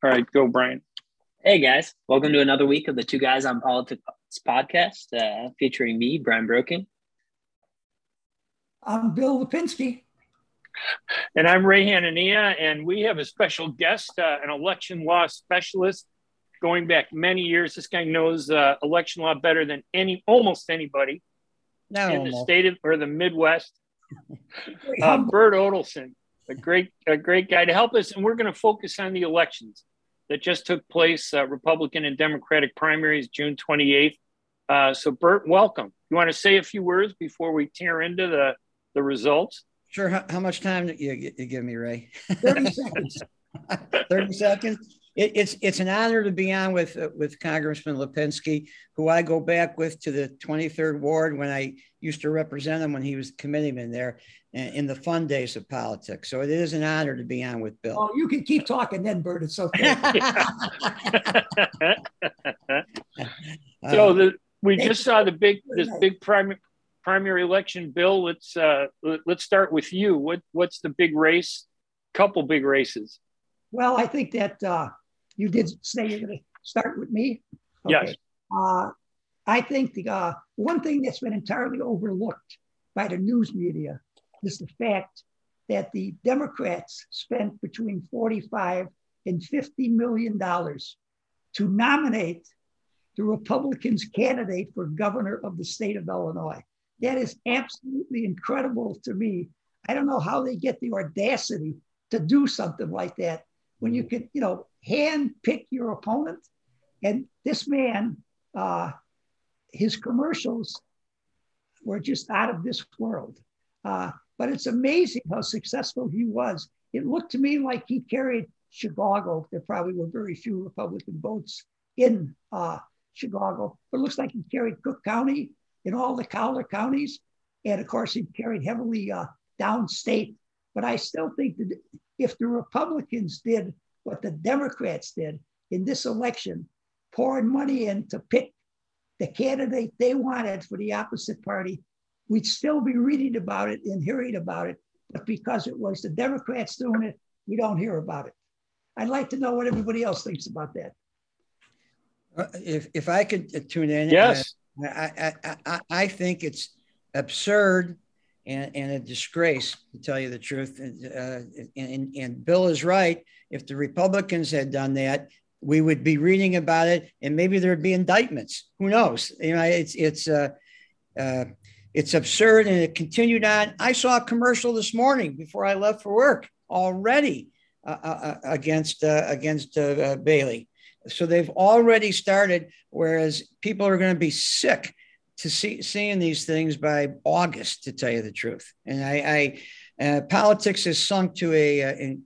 All right, go, Brian. Hey guys, welcome to another week of the Two Guys on Politics podcast, uh, featuring me, Brian Broken. I'm Bill Lipinski. And I'm Ray Hanania, and we have a special guest, uh, an election law specialist going back many years. This guy knows uh, election law better than any, almost anybody No, in the state of, or the Midwest. Uh, Burt Odelson, a great, a great guy to help us, and we're going to focus on the elections that just took place, uh, Republican and Democratic primaries, June 28th. Uh, so, Burt, welcome. You want to say a few words before we tear into the the results? Sure. How, how much time you, you give me, Ray? 30 seconds. 30 seconds. It, it's it's an honor to be on with uh, with Congressman Lipinski, who I go back with to the 23rd Ward when I used to represent him when he was a committeeman there in, in the fun days of politics. So it is an honor to be on with Bill. Oh, you can keep talking then, Burt. It's okay. so the we just saw the big this big primary primary election bill. Let's uh, let- let's start with you. What what's the big race? Couple big races. well, I think that uh, you did say you're going to start with me. Yes. Uh, I think the uh, one thing that's been entirely overlooked by the news media is the fact that the Democrats spent between 45 and 50 million dollars to nominate the Republicans' candidate for governor of the state of Illinois. That is absolutely incredible to me. I don't know how they get the audacity to do something like that when you can, you know, hand pick your opponent. And this man, uh, his commercials were just out of this world. Uh, but it's amazing how successful he was. It looked to me like he carried Chicago. There probably were very few Republican votes in uh, Chicago, but it looks like he carried Cook County in all the Collar counties. And of course, he carried heavily uh, downstate. But I still think that if the Republicans did what the Democrats did in this election, pouring money in to pick the candidate they wanted for the opposite party, we'd still be reading about it and hearing about it. But because it was the Democrats doing it, we don't hear about it. I'd like to know what everybody else thinks about that. Uh, if if I could uh, tune in, Yes. uh, I, I I I think it's absurd and, and a disgrace to tell you the truth. And, uh, and and Bill is right. If the Republicans had done that, we would be reading about it, and maybe there'd be indictments. Who knows? You know, it's it's uh, uh, it's absurd, and it continued on. I saw a commercial this morning before I left for work already uh, uh, against uh, against uh, uh, Bailey. So they've already started, whereas people are going to be sick to see seeing these things by August, to tell you the truth. And I, I uh, politics has sunk to a uh, in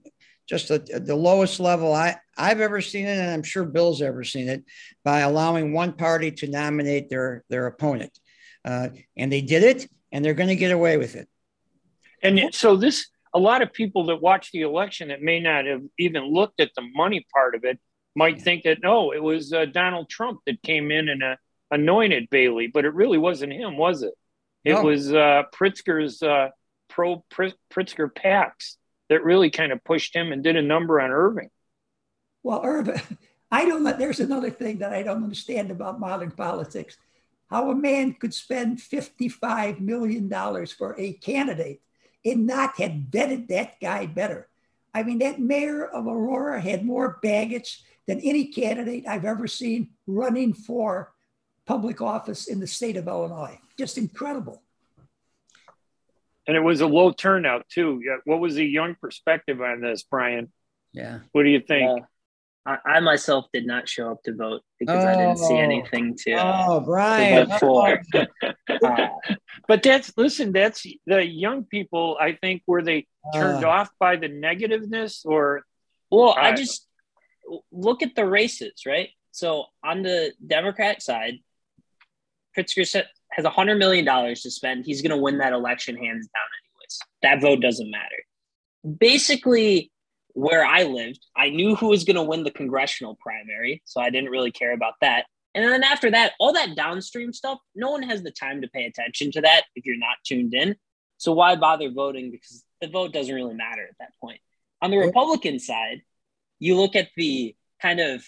just a, the lowest level I, I've ever seen it, and I'm sure Bill's ever seen it, by allowing one party to nominate their their opponent. Uh, and they did it, and they're going to get away with it. And so this, a lot of people that watch the election that may not have even looked at the money part of it might think that no, it was uh, Donald Trump that came in and uh, anointed Bailey, but it really wasn't him, was it? It No. was uh, Pritzker's uh, pro Pri- Pritzker PACs that really kind of pushed him and did a number on Irvin. Well, Irvin, I don't. There's another thing that I don't understand about modern politics how a man could spend $55 million for a candidate and not have vetted that guy better. I mean, that mayor of Aurora had more baggage than any candidate I've ever seen running for public office in the state of Illinois. Just incredible. And it was a low turnout too. What was the young perspective on this, Brian? Yeah. What do you think? Uh, I, I myself did not show up to vote because I didn't see Oh. anything to, uh, Oh, to Brian. vote for. Uh, But that's listen, that's the young people, I think, were they turned Uh, off by the negativeness or well, I I- just look at the races, right? So on the Democrat side, Pritzker has $100 million to spend. He's going to win that election hands down, anyways. That vote doesn't matter. Basically, where I lived, I knew who was going to win the congressional primary. So I didn't really care about that. And then after that, all that downstream stuff, no one has the time to pay attention to that if you're not tuned in. So why bother voting? Because the vote doesn't really matter at that point. On the Republican side, you look at the kind of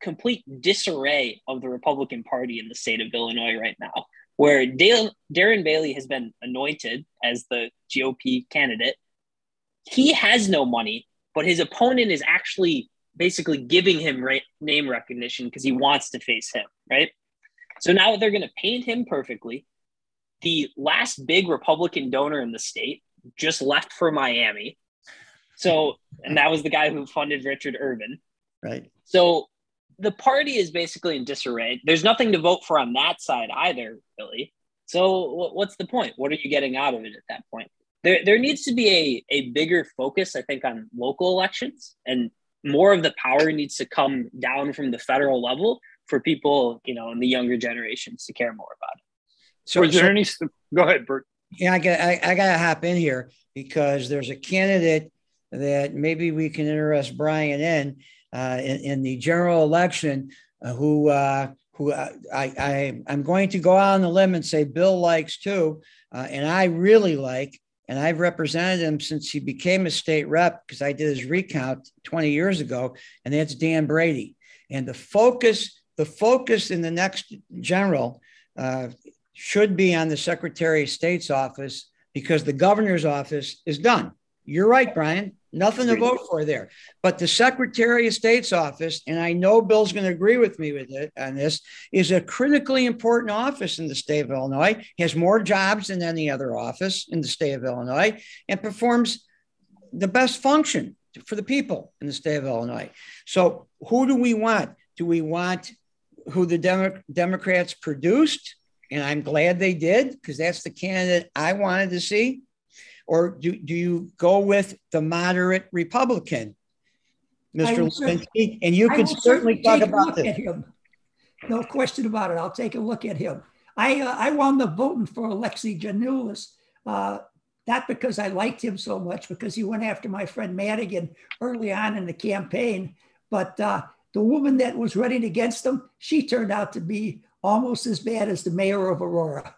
complete disarray of the Republican Party in the state of Illinois right now, where Dale, Darren Bailey has been anointed as the GOP candidate. He has no money, but his opponent is actually basically giving him ra- name recognition because he wants to face him, right? So now they're going to paint him perfectly. The last big Republican donor in the state just left for Miami. So, and that was the guy who funded Richard Irvin. Right. So the party is basically in disarray. There's nothing to vote for on that side either, really. So what's the point? What are you getting out of it at that point? There, there needs to be a, a bigger focus, I think, on local elections and more of the power needs to come down from the federal level for people, you know, in the younger generations to care more about it. So, is there so, any? Go ahead, Burt. Yeah, I got I, I got to hop in here because there's a candidate that maybe we can interest Brian in uh, in, in, the general election uh, who uh, who uh, I, I I'm going to go out on the limb and say Bill likes too, uh, and I really like, and I've represented him since he became a state rep because I did his recount 20 years ago, and that's Dan Brady. And the focus the focus in the next general should be on the Secretary of State's office because the governor's office is done. You're right, Brian. Nothing to vote for there. But the Secretary of State's office, and I know Bill's going to agree with me with it on this, is a critically important office in the state of Illinois, has more jobs than any other office in the state of Illinois, and performs the best function for the people in the state of Illinois. So who do we want? Do we want who the Demo- Democrats produced? And I'm glad they did because that's the candidate I wanted to see or do, do you go with the moderate Republican, Mr. Lipinski? And you can certainly talk about this. Him. No question about it. I'll take a look at him. I uh, I wound up voting for Alexi Giannoulias, uh, not because I liked him so much, because he went after my friend Madigan early on in the campaign, but uh, the woman that was running against him, she turned out to be almost as bad as the mayor of Aurora.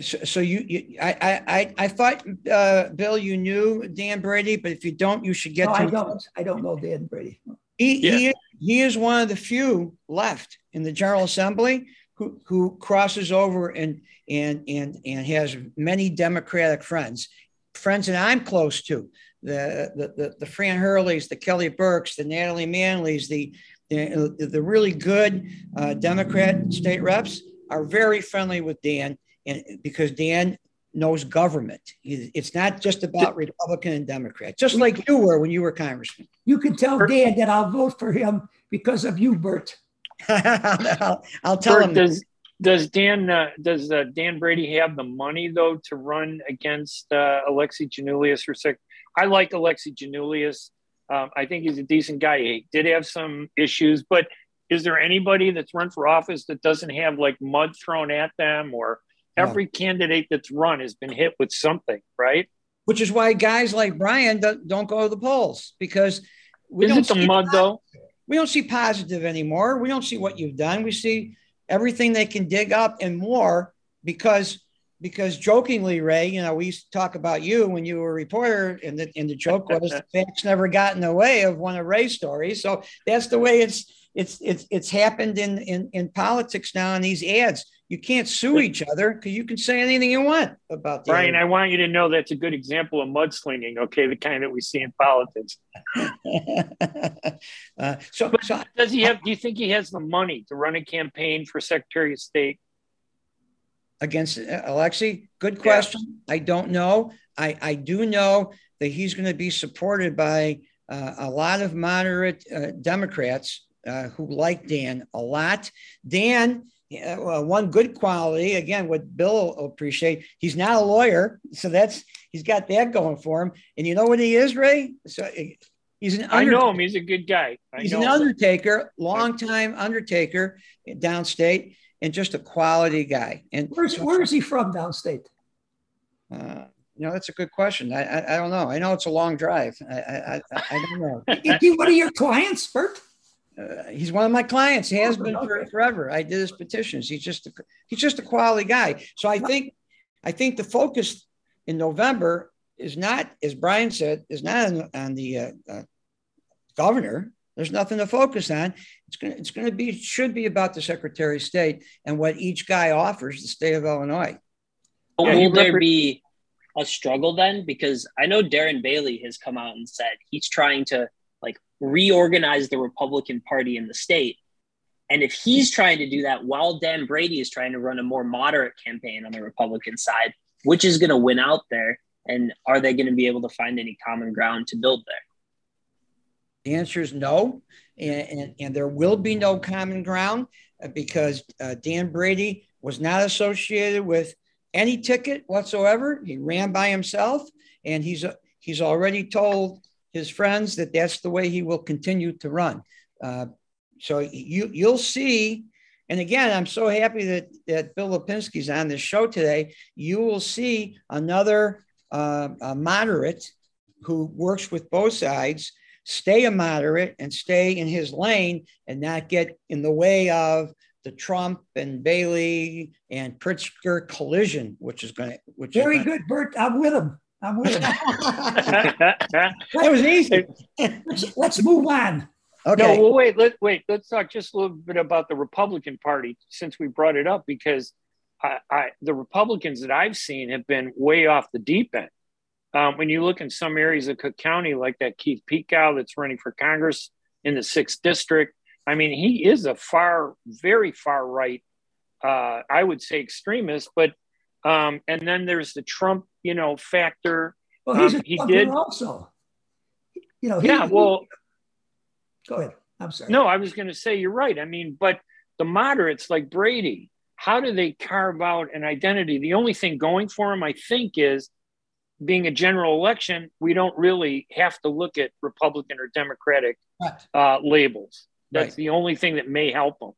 So, so you, you, I, I, I thought, uh, Bill, you knew Dan Brady, but if you don't, you should get no, to. I don't. I don't know Dan Brady. He, yeah. he, he is one of the few left in the General Assembly who, who crosses over and and and and has many Democratic friends, friends that I'm close to. The the the, the Fran Hurleys, the Kelly Burkes, the Natalie Manleys, the the, the really good uh, Democrat state reps are very friendly with Dan and because Dan knows government. It's not just about Republican and Democrat, just like you were when you were congressman. You can tell Dan that I'll vote for him because of you, Burt. I'll, I'll, tell Burt, him. Does, does Dan uh, does uh, Dan Brady have the money though to run against uh, Alexi Giannoulias for sec? I like Alexi Giannoulias. Um, I think he's a decent guy. He did have some issues, but is there anybody that's run for office that doesn't have like mud thrown at them or Every candidate that's run has been hit with something, right? Which is why guys like Brian don't go to the polls because we is don't the mud though? We don't see positive anymore. We don't see what you've done. We see everything they can dig up and more because because jokingly, Ray, you know, we used to talk about you when you were a reporter, and the, and the joke was the facts never got in the way of one of Ray's stories. So that's the way it's it's it's it's happened in in, in politics now in these ads. You can't sue each other because you can say anything you want about the Brian. I want you to know that's a good example of mudslinging. Okay, the kind that we see in politics. uh, so, so, does he have? Do you think he has the money to run a campaign for Secretary of State against uh, Alexi? Good question. Yeah. I don't know. I I do know that he's going to be supported by uh, a lot of moderate uh, Democrats uh, who like Dan a lot. Dan yeah, well, one good quality again, what Bill will appreciate, he's not a lawyer, so that's he's got that going for him. And you know what he is, Ray? So he's an I know him. He's a good guy. I he's an undertaker, long time undertaker downstate, and just a quality guy. And where's so, where is he from downstate? Uh, you know, that's a good question. I, I, I don't know. I know it's a long drive. I I, I don't know. what are your clients, Burt? Uh, he's one of my clients. He has been for, forever. I did his petitions. He's just a, he's just a quality guy. So I think I think the focus in November is not, as Brian said, is not on, on the uh, uh, governor. There's nothing to focus on. It's going to, it's going to be, should be about the Secretary of State and what each guy offers the state of Illinois. But yeah, will there be a struggle then? Because I know Darren Bailey has come out and said he's trying to like reorganize the Republican Party in the state. And if he's trying to do that while Dan Brady is trying to run a more moderate campaign on the Republican side, which is going to win out there? And are they going to be able to find any common ground to build there? The answer is no. And, and, and there will be no common ground uh, because uh, Dan Brady was not associated with any ticket whatsoever. He ran by himself, and he's uh, he's already told his friends that that's the way he will continue to run. Uh, so you you'll see. And again, I'm so happy that that Bill Lipinski's on this show today. You will see another uh, moderate who works with both sides stay a moderate and stay in his lane and not get in the way of the Trump and Bailey and Pritzker collision, which is going to. Which very good, Burt. I'm with him. I'm with him. that was easy. let's, let's move on. Okay. No, well, wait. Let wait. Let's talk just a little bit about the Republican Party since we brought it up because I, I the Republicans that I've seen have been way off the deep end. Um, when you look in some areas of Cook County, like that Keith Pekau that's running for Congress in the sixth district, I mean, he is a far, very far right, uh, I would say extremist. But um, and then there's the Trump, you know, factor. Well, he's um, he did also. You know, he, yeah. Well, go ahead. I'm sorry. No, I was going to say you're right. I mean, but the moderates like Brady, how do they carve out an identity? The only thing going for him, I think, is being a general election, we don't really have to look at Republican or Democratic uh, labels. That's right. the only thing that may help them.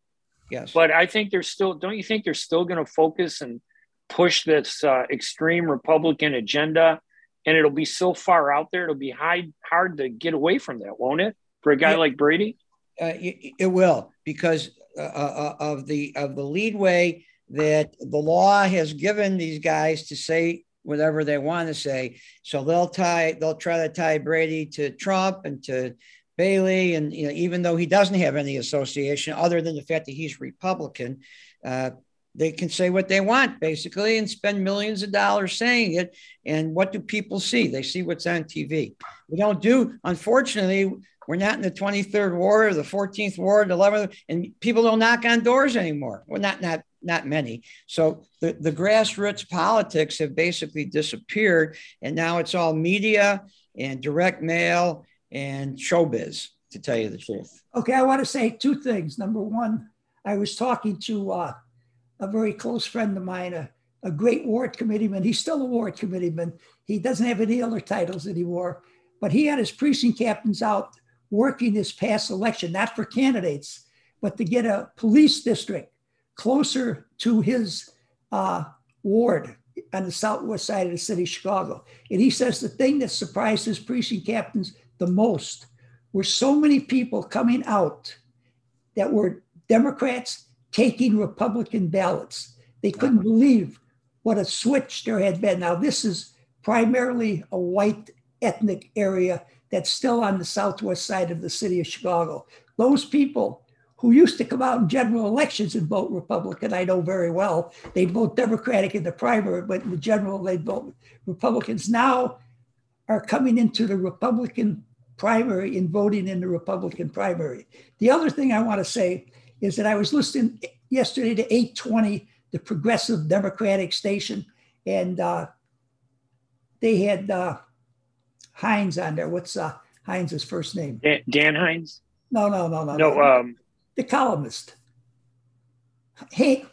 Yes. But I think they're still, don't you think they're still going to focus and push this uh, extreme Republican agenda? And it'll be so far out there, it'll be high, hard to get away from that, won't it? For a guy yeah. like Brady? Uh, it, it, will because uh, uh, of the of the leadway that the law has given these guys to say whatever they want to say. So they'll tie, they'll try to tie Brady to Trump and to Bailey, and you know, even though he doesn't have any association other than the fact that he's Republican, uh, they can say what they want basically and spend millions of dollars saying it. And what do people see? They see what's on TV. We don't do, unfortunately, we're not in the 23rd ward or the 14th war ward, 11th, and people don't knock on doors anymore. Well, not not not many. So the, the grassroots politics have basically disappeared, and now it's all media and direct mail and showbiz, to tell you the truth. Okay, I want to say two things. Number one, I was talking to uh, a very close friend of mine, a, a great ward committeeman. He's still a ward committeeman. He doesn't have any other titles anymore, but he had his precinct captains out working this past election, not for candidates, but to get a police district closer to his uh, ward on the southwest side of the city of Chicago. And he says the thing that surprised his precinct captains the most were so many people coming out that were Democrats taking Republican ballots. They uh-huh. couldn't believe what a switch there had been. Now, this is primarily a white ethnic area that's still on the southwest side of the city of Chicago. Those people who used to come out in general elections and vote Republican, I know very well. They'd vote Democratic in the primary, but in the general, they'd vote Republicans. Now are coming into the Republican primary and voting in the Republican primary. The other thing I want to say is that I was listening yesterday to 820, the progressive Democratic station, and uh, they had uh, Hinz on there. What's uh, Hinz's first name? Dan, Dan Hynes. No, no, no, no. No, um, the columnist. Hey,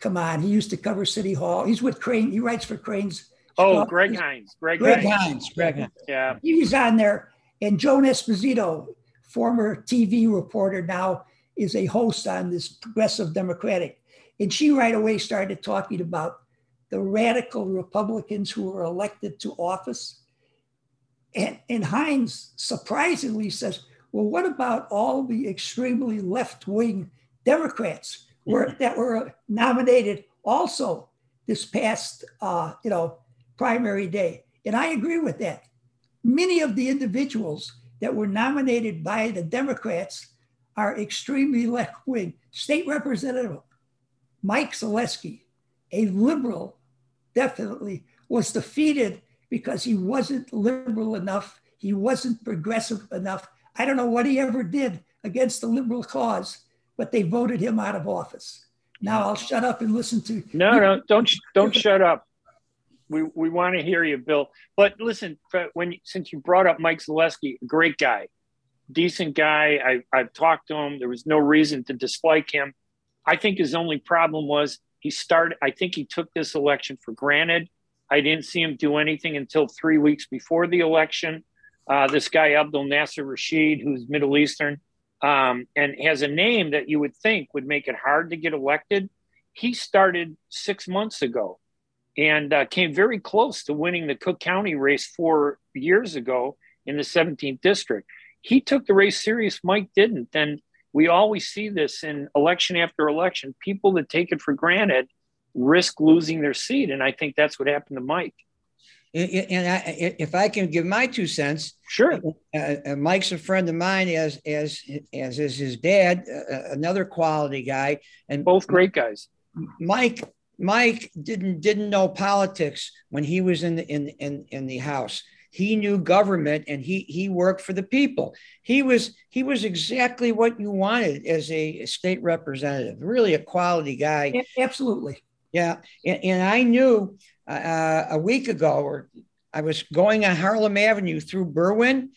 come on. He used to cover City Hall. He's with Crain. He writes for Crain's. Oh, Greg Hinz. Greg, hinz Greg Hines. Hinz. Greg Hinz. Yeah. He was on there. And Joan Esposito, former TV reporter, now is a host on this progressive Democratic. And she right away started talking about the radical Republicans who were elected to office. And, and Hinz surprisingly says, well, what about all the extremely left wing Democrats were, that were nominated also this past, uh, you know, primary day? And I agree with that. Many of the individuals that were nominated by the Democrats are extremely left wing. State Representative Mike Zalewski, a liberal, definitely was defeated because he wasn't liberal enough. He wasn't progressive enough. I don't know what he ever did against the liberal cause, but they voted him out of office. Now I'll shut up and listen to. No, no, don't don't shut up. We we want to hear you, Bill. But listen, when since you brought up Mike Zalewski, great guy, decent guy. I I've talked to him. There was no reason to dislike him. I think his only problem was he started. I think he took this election for granted. I didn't see him do anything until three weeks before the election. Uh, this guy Abdelnasser Rashid, who's Middle Eastern, um, and has a name that you would think would make it hard to get elected. He started six months ago and uh, came very close to winning the Cook County race four years ago in the 17th district. He took the race serious. Mike didn't. And we always see this in election after election. People that take it for granted risk losing their seat. And I think that's what happened to Mike. And I, if I can give my two cents, sure. Uh, uh, Mike's a friend of mine, as as as is his dad, uh, another quality guy, and both great guys. Mike Mike didn't didn't know politics when he was in the in in in the house. He knew government and he he worked for the people. He was he was exactly what you wanted as a state representative. Really a quality guy. Absolutely. Yeah, and, and I knew uh, a week ago, or I was going on Harlem Avenue through Berwyn.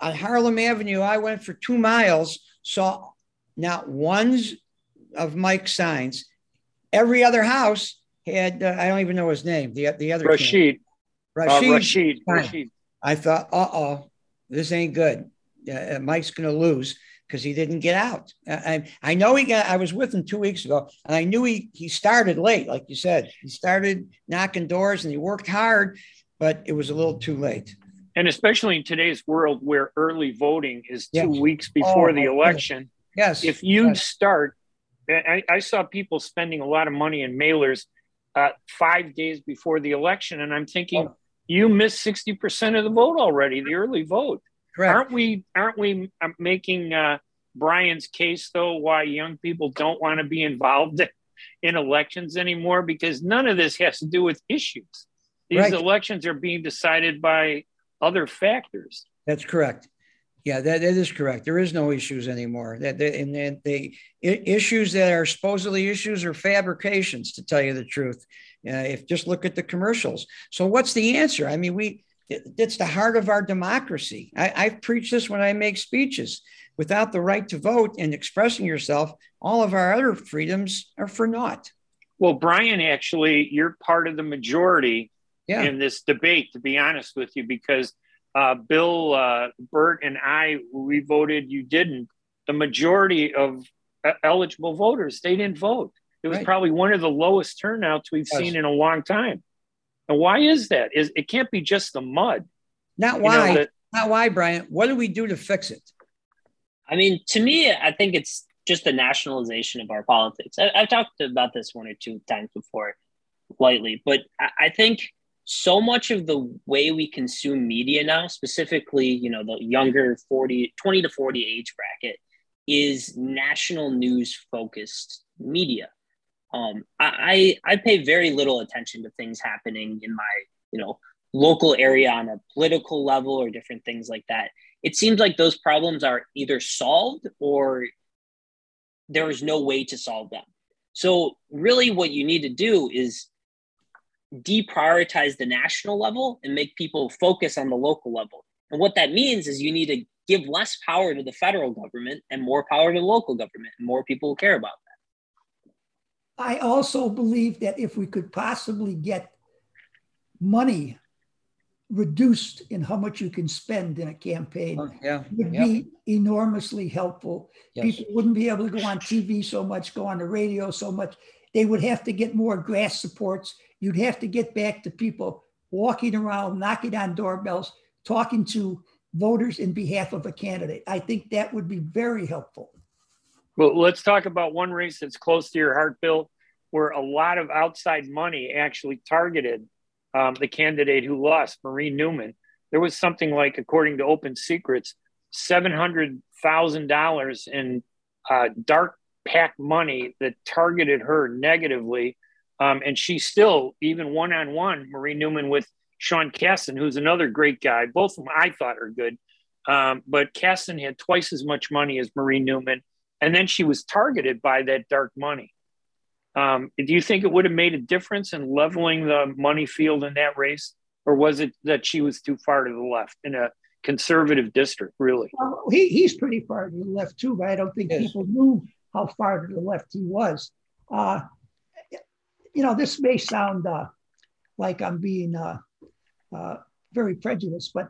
On Harlem Avenue, I went for two miles, saw not one's of Mike's signs. Every other house had, uh, I don't even know his name, the, the other Rashid. Rashid. Uh, Rashid. Rashid. I thought, uh oh, this ain't good. Uh, Mike's going to lose because he didn't get out. I, I know he got, I was with him two weeks ago and I knew he, he started late, like you said. He started knocking doors and he worked hard, but it was a little too late. And especially in today's world where early voting is two yes. weeks before oh, the election. Yes. If you yes. start, I, I, saw people spending a lot of money in mailers uh, five days before the election. And I'm thinking, oh. You missed 60% of the vote already, the early vote. Correct. Aren't we? Aren't we uh, making uh, Brian's case though? Why young people don't want to be involved in elections anymore? Because none of this has to do with issues. These right. elections are being decided by other factors. That's correct. Yeah, that, that is correct. There is no issues anymore. That and, and the issues that are supposedly issues are fabrications. To tell you the truth, uh, if just look at the commercials. So what's the answer? I mean, we it's the heart of our democracy. I, I preach this when I make speeches. Without the right to vote and expressing yourself, all of our other freedoms are for naught. Well, Brian, actually, you're part of the majority yeah. in this debate, to be honest with you, because uh, Bill, uh, Burt, and I, we voted, you didn't. The majority of uh, eligible voters, they didn't vote. It was right. probably one of the lowest turnouts we've yes. seen in a long time. And why is that? Is it can't be just the mud? Not why. You know, not why, Brian. What do we do to fix it? I mean, to me, I think it's just the nationalization of our politics. I, have talked about this one or two times before, lightly, but I, I think so much of the way we consume media now, specifically, you know, the younger 40, 20 to 40 age bracket, is national news focused media. Um, I, I pay very little attention to things happening in my you know local area on a political level or different things like that. It seems like those problems are either solved or there is no way to solve them. So really, what you need to do is deprioritize the national level and make people focus on the local level. And what that means is you need to give less power to the federal government and more power to the local government, and more people will care about. I also believe that if we could possibly get money reduced in how much you can spend in a campaign oh, yeah. would yep. be enormously helpful. Yes. People wouldn't be able to go on TV so much, go on the radio so much. They would have to get more grass supports. You'd have to get back to people walking around, knocking on doorbells, talking to voters in behalf of a candidate. I think that would be very helpful. Well, let's talk about one race that's close to your heart, Bill, where a lot of outside money actually targeted um, the candidate who lost, Marie Newman. There was something like, according to Open Secrets, seven hundred thousand dollars in uh, dark pack money that targeted her negatively, um, and she still even one on one Marie Newman with Sean Casten, who's another great guy. Both of them I thought are good, um, but Casten had twice as much money as Marie Newman, and then she was targeted by that dark money. Um, do you think it would have made a difference in leveling the money field in that race, or was it that she was too far to the left in a conservative district? Really, well, he, he's pretty far to the left too, but I don't think yes. people knew how far to the left he was. Uh, you know, this may sound uh, like I'm being uh, uh very prejudiced, but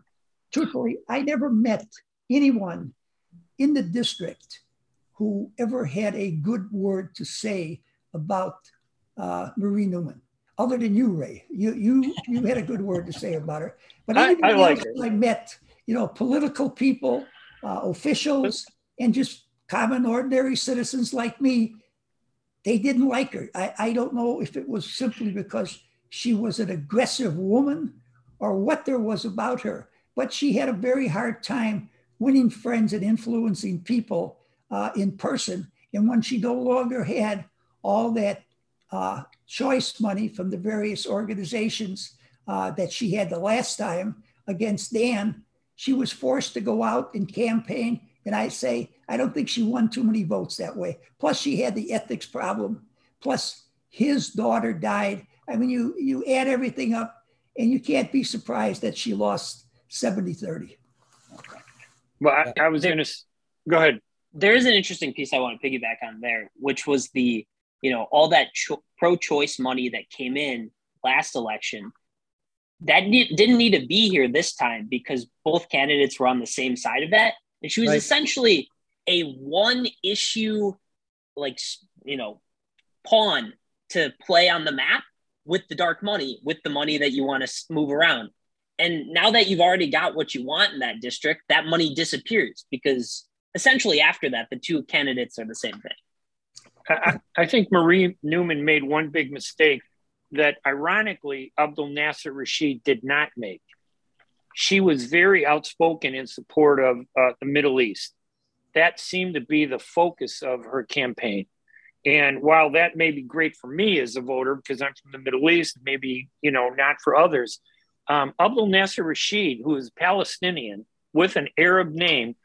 truthfully, I never met anyone in the district who ever had a good word to say about uh, Marie Newman, other than you, Ray. You you you had a good word to say about her. But anybody I, I like else. I met, you know, political people, uh, officials, and just common ordinary citizens like me, they didn't like her. I, I don't know if it was simply because she was an aggressive woman or what there was about her, but she had a very hard time winning friends and influencing people uh, in person. And when she no longer had all that uh, choice money from the various organizations uh, that she had the last time against Dan, she was forced to go out and campaign. And I say, I don't think she won too many votes that way. Plus, she had the ethics problem. Plus, his daughter died. I mean, you you add everything up, and you can't be surprised that she lost 70 30. Well, I, I was going to go ahead. There is an interesting piece I want to piggyback on there, which was the you know, all that cho- pro-choice money that came in last election, that ne- didn't need to be here this time because both candidates were on the same side of that, and she was right. essentially a one issue, like you know, pawn to play on the map with the dark money, with the money that you want to move around. And now that you've already got what you want in that district, that money disappears because essentially after that, the two candidates are the same thing. I, I think Marie Newman made one big mistake that ironically Abdelnasser Rashid did not make. She was very outspoken in support of uh, the Middle East. That seemed to be the focus of her campaign. And while that may be great for me as a voter because I'm from the Middle East, maybe you know not for others, um, Abdelnasser Rashid, who is Palestinian with an Arab name,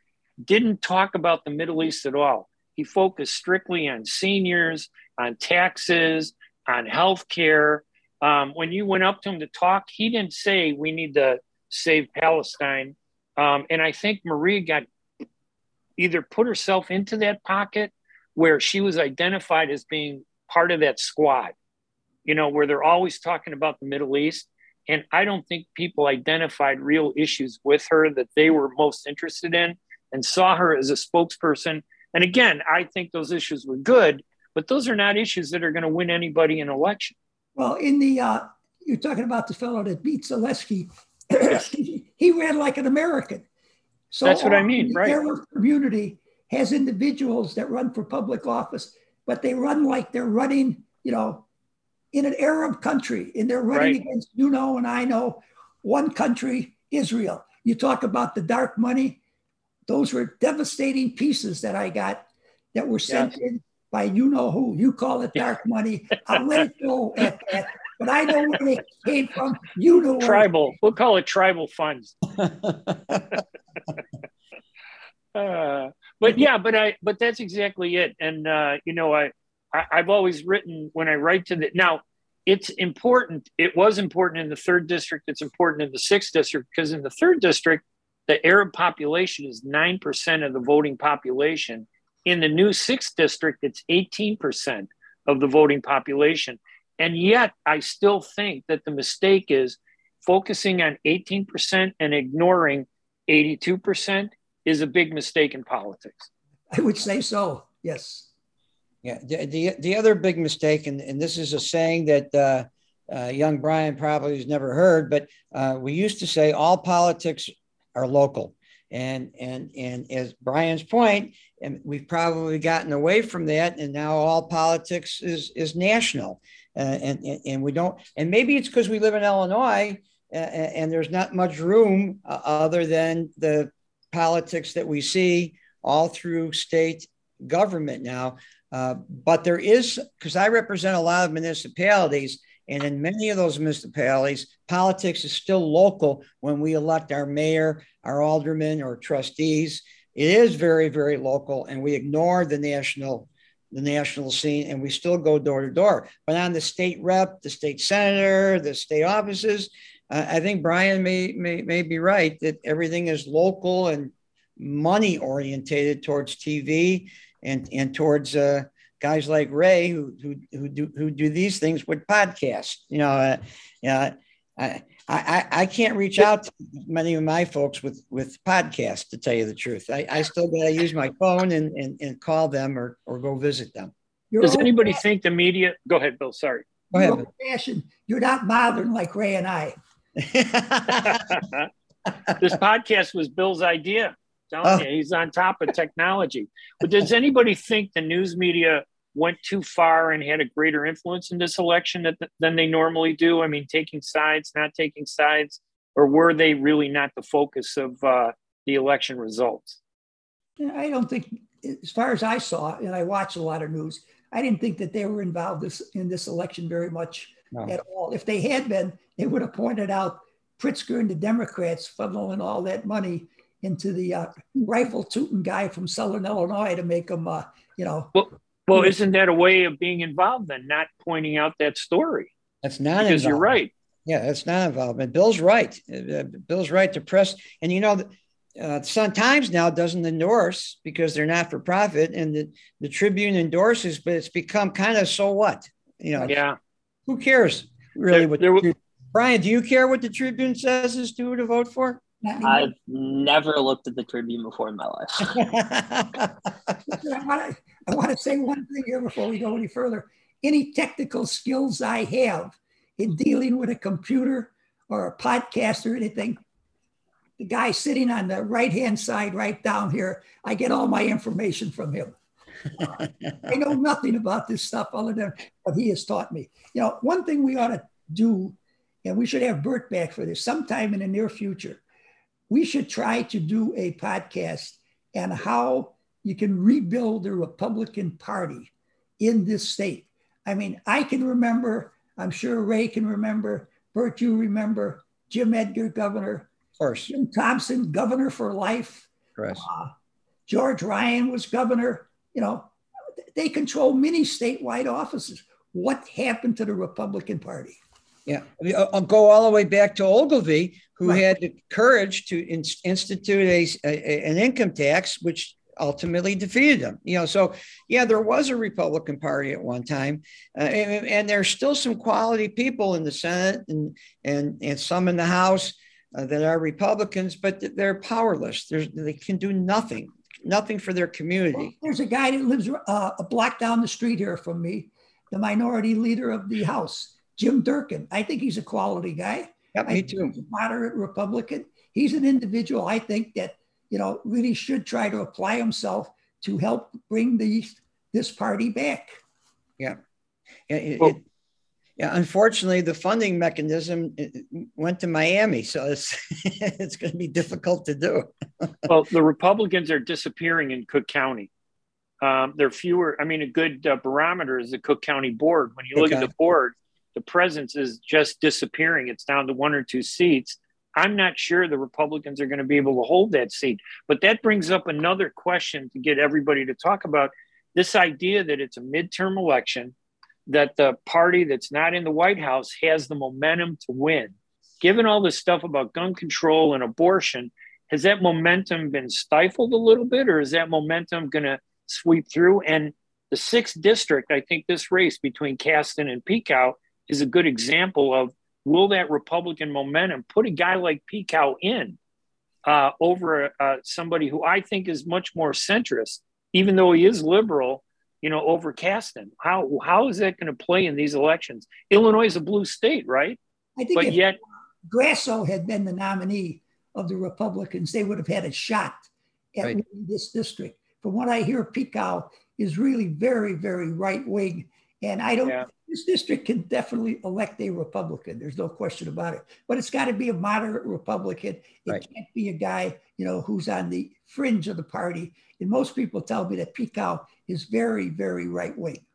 didn't talk about the Middle East at all. He focused strictly on seniors, on taxes, on health care. Um, when you went up to him to talk, he didn't say we need to save Palestine. Um, and I think Maria got either put herself into that pocket where she was identified as being part of that squad, you know, where they're always talking about the Middle East. And I don't think people identified real issues with her that they were most interested in and saw her as a spokesperson and again, I think those issues were good, but those are not issues that are going to win anybody an election. Well, in the uh, you're talking about the fellow that beat Zalewski, he ran like an American. So that's what I mean, the right? Arab community has individuals that run for public office, but they run like they're running, you know, in an Arab country, and they're running right. against you know and I know one country, Israel. You talk about the dark money those were devastating pieces that I got that were sent in by you know who. You call it dark money. I'll let it go at that. But I know where they came from. You know tribal. We'll call it tribal funds. uh, but yeah, but I but that's exactly it. And uh, you know, I, I I've always written when I write to the now it's important. It was important in the third district. It's important in the sixth district because in the third district, the Arab population is 9% of the voting population. In the new sixth district, it's 18% of the voting population. And yet, I still think that the mistake is focusing on 18% and ignoring 82% is a big mistake in politics. I would say so, yes. Yeah, the, the, the other big mistake, and, and this is a saying that uh, uh, young Brian probably has never heard, but uh, we used to say all politics are local. And and and as Brian's point, and we've probably gotten away from that, and now all politics is is national, uh, and, and and we don't. And maybe it's because we live in Illinois, uh, and there's not much room uh, other than the politics that we see all through state government now. Uh, but there is, because I represent a lot of municipalities, and in many of those municipalities, politics is still local when we elect our mayor, our aldermen, or trustees. It is very, very local, and we ignore the national the national scene and we still go door to door. But on the state rep, the state senator, the state offices, uh, I think Brian may, may, may be right that everything is local and money orientated towards TV and, and towards uh, guys like Ray who, who, who, do, who do these things with podcasts. You know, uh, I, I, I can't reach out to many of my folks with, with podcasts, to tell you the truth. I, I still got to use my phone and, and, and call them or, or go visit them. Does anybody think the media? Go ahead, Bill. Sorry. Go ahead. Fashion. You're not modern like Ray and I. this podcast was Bill's idea. Oh. He's on top of technology. But does anybody think the news media went too far and had a greater influence in this election that, than they normally do? I mean, taking sides, not taking sides, or were they really not the focus of uh, the election results? I don't think, as far as I saw, and I watch a lot of news, I didn't think that they were involved this, in this election very much no. at all. If they had been, they would have pointed out Pritzker and the Democrats funneling all that money into the uh, rifle tooting guy from Southern Illinois to make him, uh, you know, well, well, isn't that a way of being involved then, not pointing out that story? That's not because you're right. Yeah, that's not involvement. Bill's right. Uh, Bill's right to press. And you know, uh, Sun Times now doesn't endorse because they're not for profit, and the, the Tribune endorses, but it's become kind of so what? You know, yeah. Who cares really? There, what there, the, Brian, do you care what the Tribune says as to who to vote for? I've never looked at the Tribune before in my life. I want to I want to say one thing here before we go any further. Any technical skills I have in dealing with a computer or a podcast or anything, the guy sitting on the right hand side, right down here, I get all my information from him. I know nothing about this stuff other than what he has taught me. You know, one thing we ought to do, and we should have Burt back for this sometime in the near future. We should try to do a podcast and how you can rebuild the Republican Party in this state. I mean, I can remember, I'm sure Ray can remember, Burt, you remember Jim Edgar, governor. Of course. Jim Thompson, governor for life. Correct. Uh, George Ryan was governor. You know, they control many statewide offices. What happened to the Republican Party? Yeah, I'll go all the way back to Ogilvie, who right. had the courage to in, institute a, a, an income tax, which ultimately defeated them. You know, so yeah, there was a Republican Party at one time, uh, and, and, there's still some quality people in the Senate and and and some in the House uh, that are Republicans, but they're powerless. There's, they can do nothing, nothing for their community. Well, there's a guy that lives uh, a block down the street here from me, the minority leader of the House, Jim Durkin. I think he's a quality guy. Yeah, me too. moderate Republican. He's an individual I think that you know, really should try to apply himself to help bring these this party back. Yeah. It, well, it, yeah, unfortunately, the funding mechanism went to Miami, so it's it's going to be difficult to do. well, the Republicans are disappearing in Cook County. Um, there are fewer. I mean, a good uh, barometer is the Cook County board. When you look okay. at the board, the presence is just disappearing. It's down to one or two seats. I'm not sure the Republicans are going to be able to hold that seat. But that brings up another question to get everybody to talk about this idea that it's a midterm election, that the party that's not in the White House has the momentum to win. Given all this stuff about gun control and abortion, has that momentum been stifled a little bit, or is that momentum going to sweep through? And the sixth district, I think this race between Casten and Pekau is a good example of will that Republican momentum put a guy like Pekau in uh, over uh, somebody who I think is much more centrist, even though he is liberal, you know, over Casten? How how is that going to play in these elections? Illinois is a blue state, right? I think but yet Grasso had been the nominee of the Republicans, they would have had a shot at right. this district. From what I hear, Pekau is really very, very right wing And I don't, Yeah. this district can definitely elect a Republican. There's no question about it. But it's got to be a moderate Republican. It Right. can't be a guy, you know, who's on the fringe of the party. And most people tell me that Pekau is very, very right wing.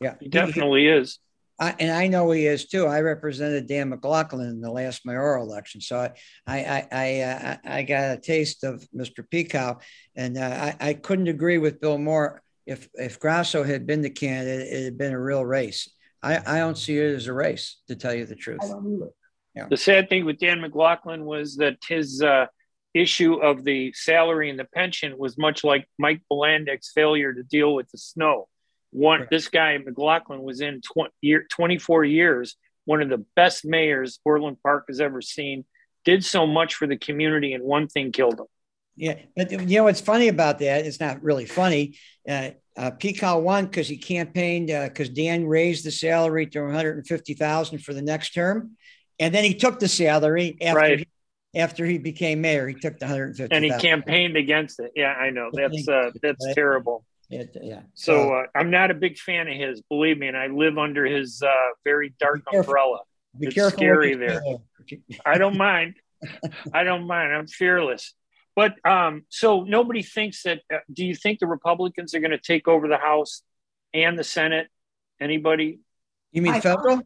Yeah. He definitely is. I, and I know he is too. I represented Dan McLaughlin in the last mayoral election, so I I I uh, I got a taste of Mr. Pekau, and uh, I I couldn't agree with Bill Moore. If if Grasso had been the candidate, it had been a real race. I I don't see it as a race, to tell you the truth. I. The sad thing with Dan McLaughlin was that his uh, issue of the salary and the pension was much like Mike Bilandic's failure to deal with the snow. One, Right. this guy McLaughlin was in 20 year, 24 years, one of the best mayors Orland Park has ever seen. Did so much for the community, and one thing killed him. Yeah, but you know what's funny about that? It's not really funny. Uh, uh, Pekau won because he campaigned because Dan raised the salary to one hundred and fifty thousand for the next term, and then he took the salary after Right. he, after he became mayor. He took the one hundred and fifty. And he campaigned against it. Yeah, I know. That's uh, that's Right. terrible. yeah. So uh, I'm not a big fan of his, believe me, and I live under his uh, very dark umbrella. be it's careful. scary there. I don't mind. I don't mind. I'm fearless. But um, so nobody thinks that. Uh, do you think the Republicans are going to take over the House and the Senate? Anybody? You mean I- federal?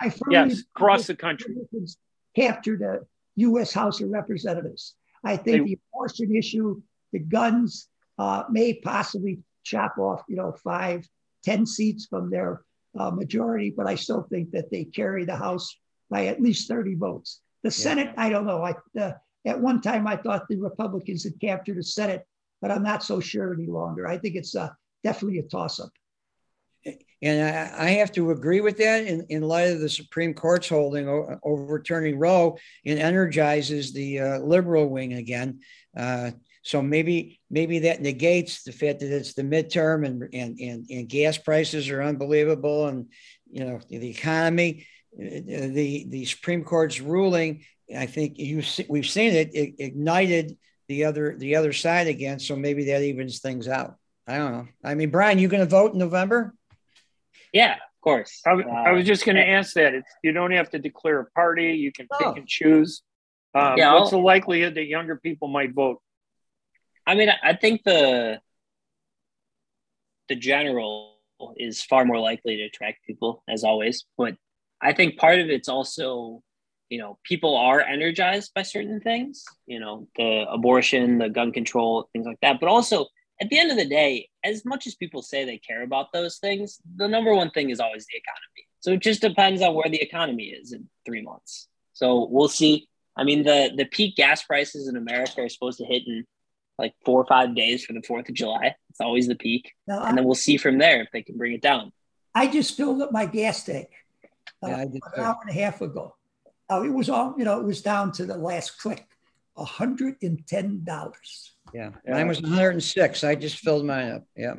I firmly Yes, across the country. Republicans Capture the U.S. House of Representatives. I think They- the abortion issue, the guns, uh, may possibly chop off, you know, five, ten seats from their uh, majority, but I still think that they carry the House by at least 30 votes. The Senate, I don't know. I uh, at one time I thought the Republicans had captured the Senate, but I'm not so sure any longer. I think it's uh, definitely a toss-up. And I, I have to agree with that in, in light of the Supreme Court's holding overturning Roe, it energizes the uh, liberal wing again. Uh, so maybe maybe that negates the fact that it's the midterm and and and, and gas prices are unbelievable and you know the economy, uh, the the Supreme Court's ruling. I think you we've seen it, it ignited the other the other side again. So maybe that evens things out. I don't know. I mean, Brian, you going to vote in November? Yeah, of course. I was Uh, just going to ask that. It's, you don't have to declare a party. You can pick Oh. and choose. Um, Yeah, what's I'll- the likelihood that younger people might vote? I mean, I- I think the the general is far more likely to attract people as always, but I think part of it's also, you know, people are energized by certain things, you know, the abortion, the gun control, things like that. But also, at the end of the day, as much as people say they care about those things, the number one thing is always the economy. So it just depends on where the economy is in three months. So we'll see. I mean, the the peak gas prices in America are supposed to hit in like four or five days for the Fourth of July. It's always the peak, Now, and then we'll see from there if they can bring it down. I just filled up my gas tank uh, Yeah, an hour and a half ago. Uh, it was all, you know, it was down to the last click, $110. Yeah, Yeah. mine was 106. I just filled mine up. Yeah,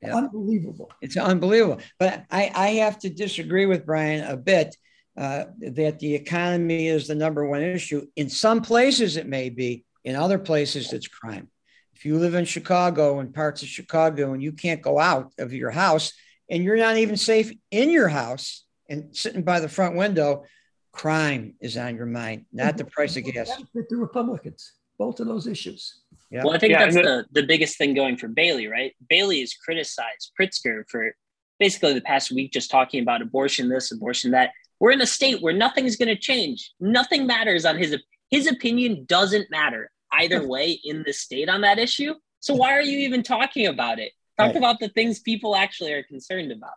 Yeah. Unbelievable. it's unbelievable. But I, I have to disagree with Brian a bit uh, that the economy is the number one issue. In some places, it may be. In other places, it's crime. If you live in Chicago and parts of Chicago and you can't go out of your house and you're not even safe in your house and sitting by the front window, crime is on your mind, not the price of gas. Benefit the Republicans, both of those issues. Yeah. Well, I think Yeah, that's the, the biggest thing going for Bailey, right? Bailey has criticized Pritzker for basically the past week just talking about abortion this, abortion that. We're in a state where nothing's going to change. Nothing matters on his his opinion doesn't matter either way in the state on that issue. So why are you even talking about it? Talk Right. about the things people actually are concerned about.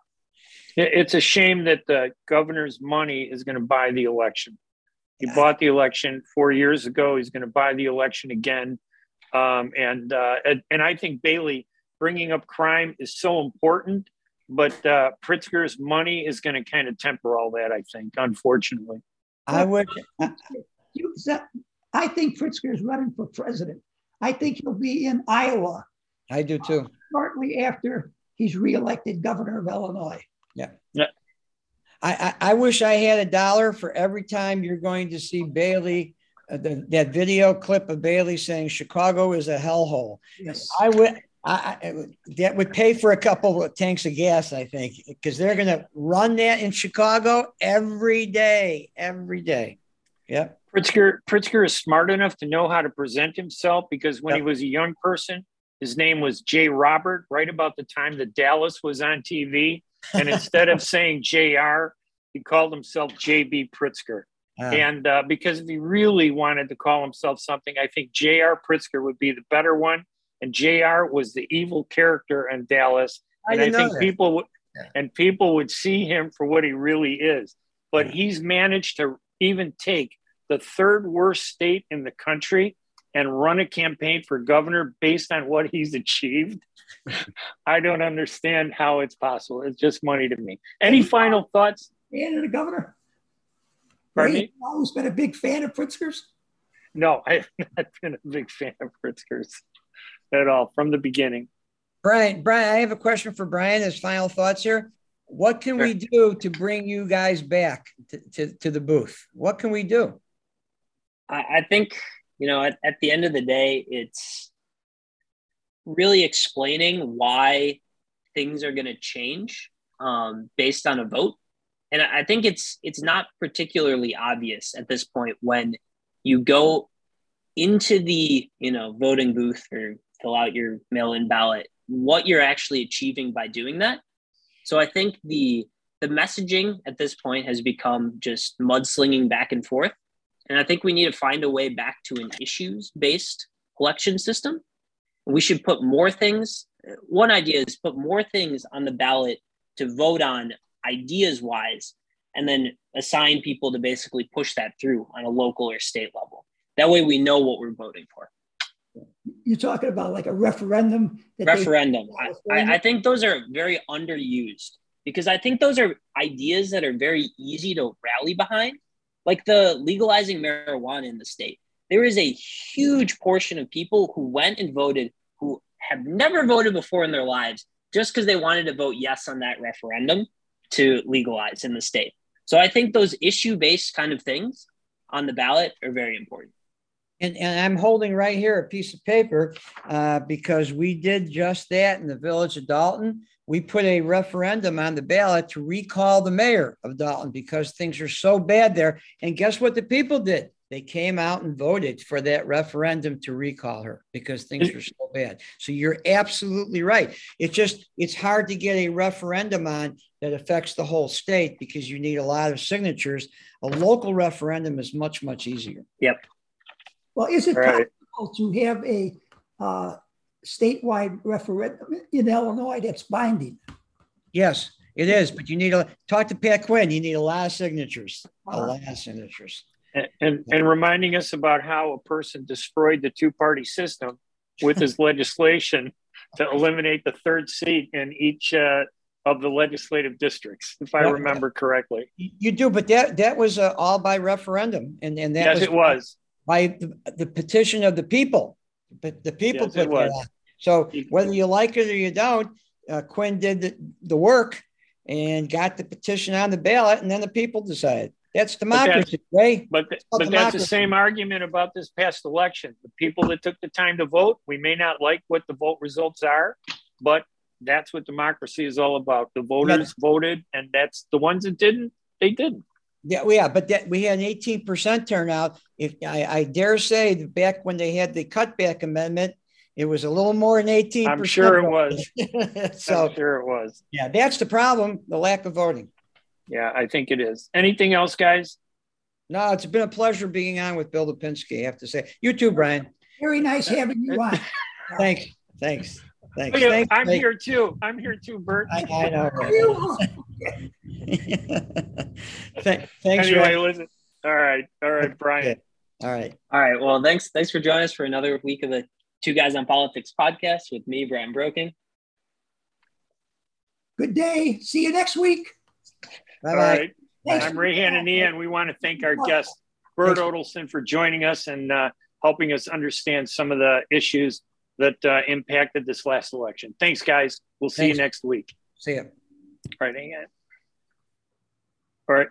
It- It's a shame that the governor's money is going to buy the election. He Yeah. bought the election four years ago. He's going to buy the election again. Um, and, uh, and and I think Bailey bringing up crime is so important, but uh, Pritzker's money is going to kind of temper all that. I think, unfortunately. I would. I think Pritzker is running for president. I think he'll be in Iowa I do too. shortly after he's reelected governor of Illinois. I, I, I wish I had a dollar for every time you're going to see Bailey, uh, the, that video clip of Bailey saying Chicago is a hellhole. Yes. I would I, I, that would pay for a couple of tanks of gas, I think, because they're going to run that in Chicago every day, every day. Yep. Pritzker, Pritzker is smart enough to know how to present himself because when yep. he was a young person, his name was Jay Robert, right about the time that Dallas was on TV. And instead of saying JR, he called himself JB Pritzker. Uh, and uh, because if he really wanted to call himself something, I think JR Pritzker would be the better one. And JR was the evil character in Dallas. And I, I think people would, yeah. and people would see him for what he really is. But yeah. he's managed to even take the third worst state in the country and run a campaign for governor based on what he's achieved. I don't understand how it's possible. It's just money to me. Any mm-hmm. final thoughts? And the governor. Pardon me? always been a big fan of Pritzker's? No, I have not been a big fan of Pritzker's at all from the beginning. Brian, Brian, I have a question for Brian. His final thoughts here. What can sure. we do to bring you guys back to, to, to the booth? What can we do? I, I think, you know, at, at the end of the day, it's really explaining why things are going to change um, based on a vote. And I think it's it's not particularly obvious at this point when you go into the you know voting booth or fill out your mail-in ballot what you're actually achieving by doing that. So I think the the messaging at this point has become just mudslinging back and forth. And I think we need to find a way back to an issues based election system. We should put more things. One idea is put more things on the ballot to vote on ideas wise, and then assign people to basically push that through on a local or state level. That way we know what we're voting for. You're talking about like a referendum? referendum. I, I think those are very underused because I think those are ideas that are very easy to rally behind like the legalizing marijuana in the state. There is a huge portion of people who went and voted who have never voted before in their lives just because they wanted to vote yes on that referendum to legalize in the state. So I think those issue based kind of things on the ballot are very important. And, and I'm holding right here a piece of paper uh, because we did just that in the village of Dolton we put a referendum on the ballot to recall the mayor of Dolton because things are so bad there. And guess what the people did? They came out and voted for that referendum to recall her because things were so bad. So you're absolutely right. It's just it's hard to get a referendum on that affects the whole state because you need a lot of signatures. A local referendum is much much easier. Yep. Well, is it right. possible to have a uh, statewide referendum in Illinois that's binding. Yes, it is. But you need to talk to Pat Quinn. You need a lot of signatures. A lot of signatures. And, and, and reminding us about how a person destroyed the two party system with his legislation to eliminate the third seat in each uh, of the legislative districts, if I remember correctly. You do, but that that was uh, all by referendum, and and that yes, was it was by the, the petition of the people. But the people yes, put that on. So whether you like it or you don't, uh, Quinn did the, the, work and got the petition on the ballot, and then the people decided. That's democracy, but that's, But, th- but that's the same argument about this past election. The people that took the time to vote, we may not like what the vote results are, but that's what democracy is all about. The voters yeah. voted, and that's the ones that didn't, they didn't. Yeah, well, yeah, but that, we had an 18% turnout. If I, I dare say that back when they had the cutback amendment, it was a little more than 18 I'm sure it was. so I'm sure it was. Yeah, that's the problem, the lack of voting. Yeah, I think it is. Anything else, guys? No, it's been a pleasure being on with Bill Lipinski, I have to say. You too, Brian. Very nice having you on. thanks. Thanks. Thanks. Yeah, thanks. I'm thanks. here too. I'm here too, Burt. I, I know. Th- thanks. Anyway, listen. All right. All right, Brian. All right. All right. Well, thanks. Thanks for joining us for another week of the Two Guys on Politics podcast with me, Brian Broking. Good day. See you next week. Bye. Right. I'm Ray Hanania, and we want to thank our guest, Burt Odelson, for joining us and uh, helping us understand some of the issues that uh, impacted this last election. Thanks, guys. We'll see Thanks. you next week. See you. All right, hang on. All right.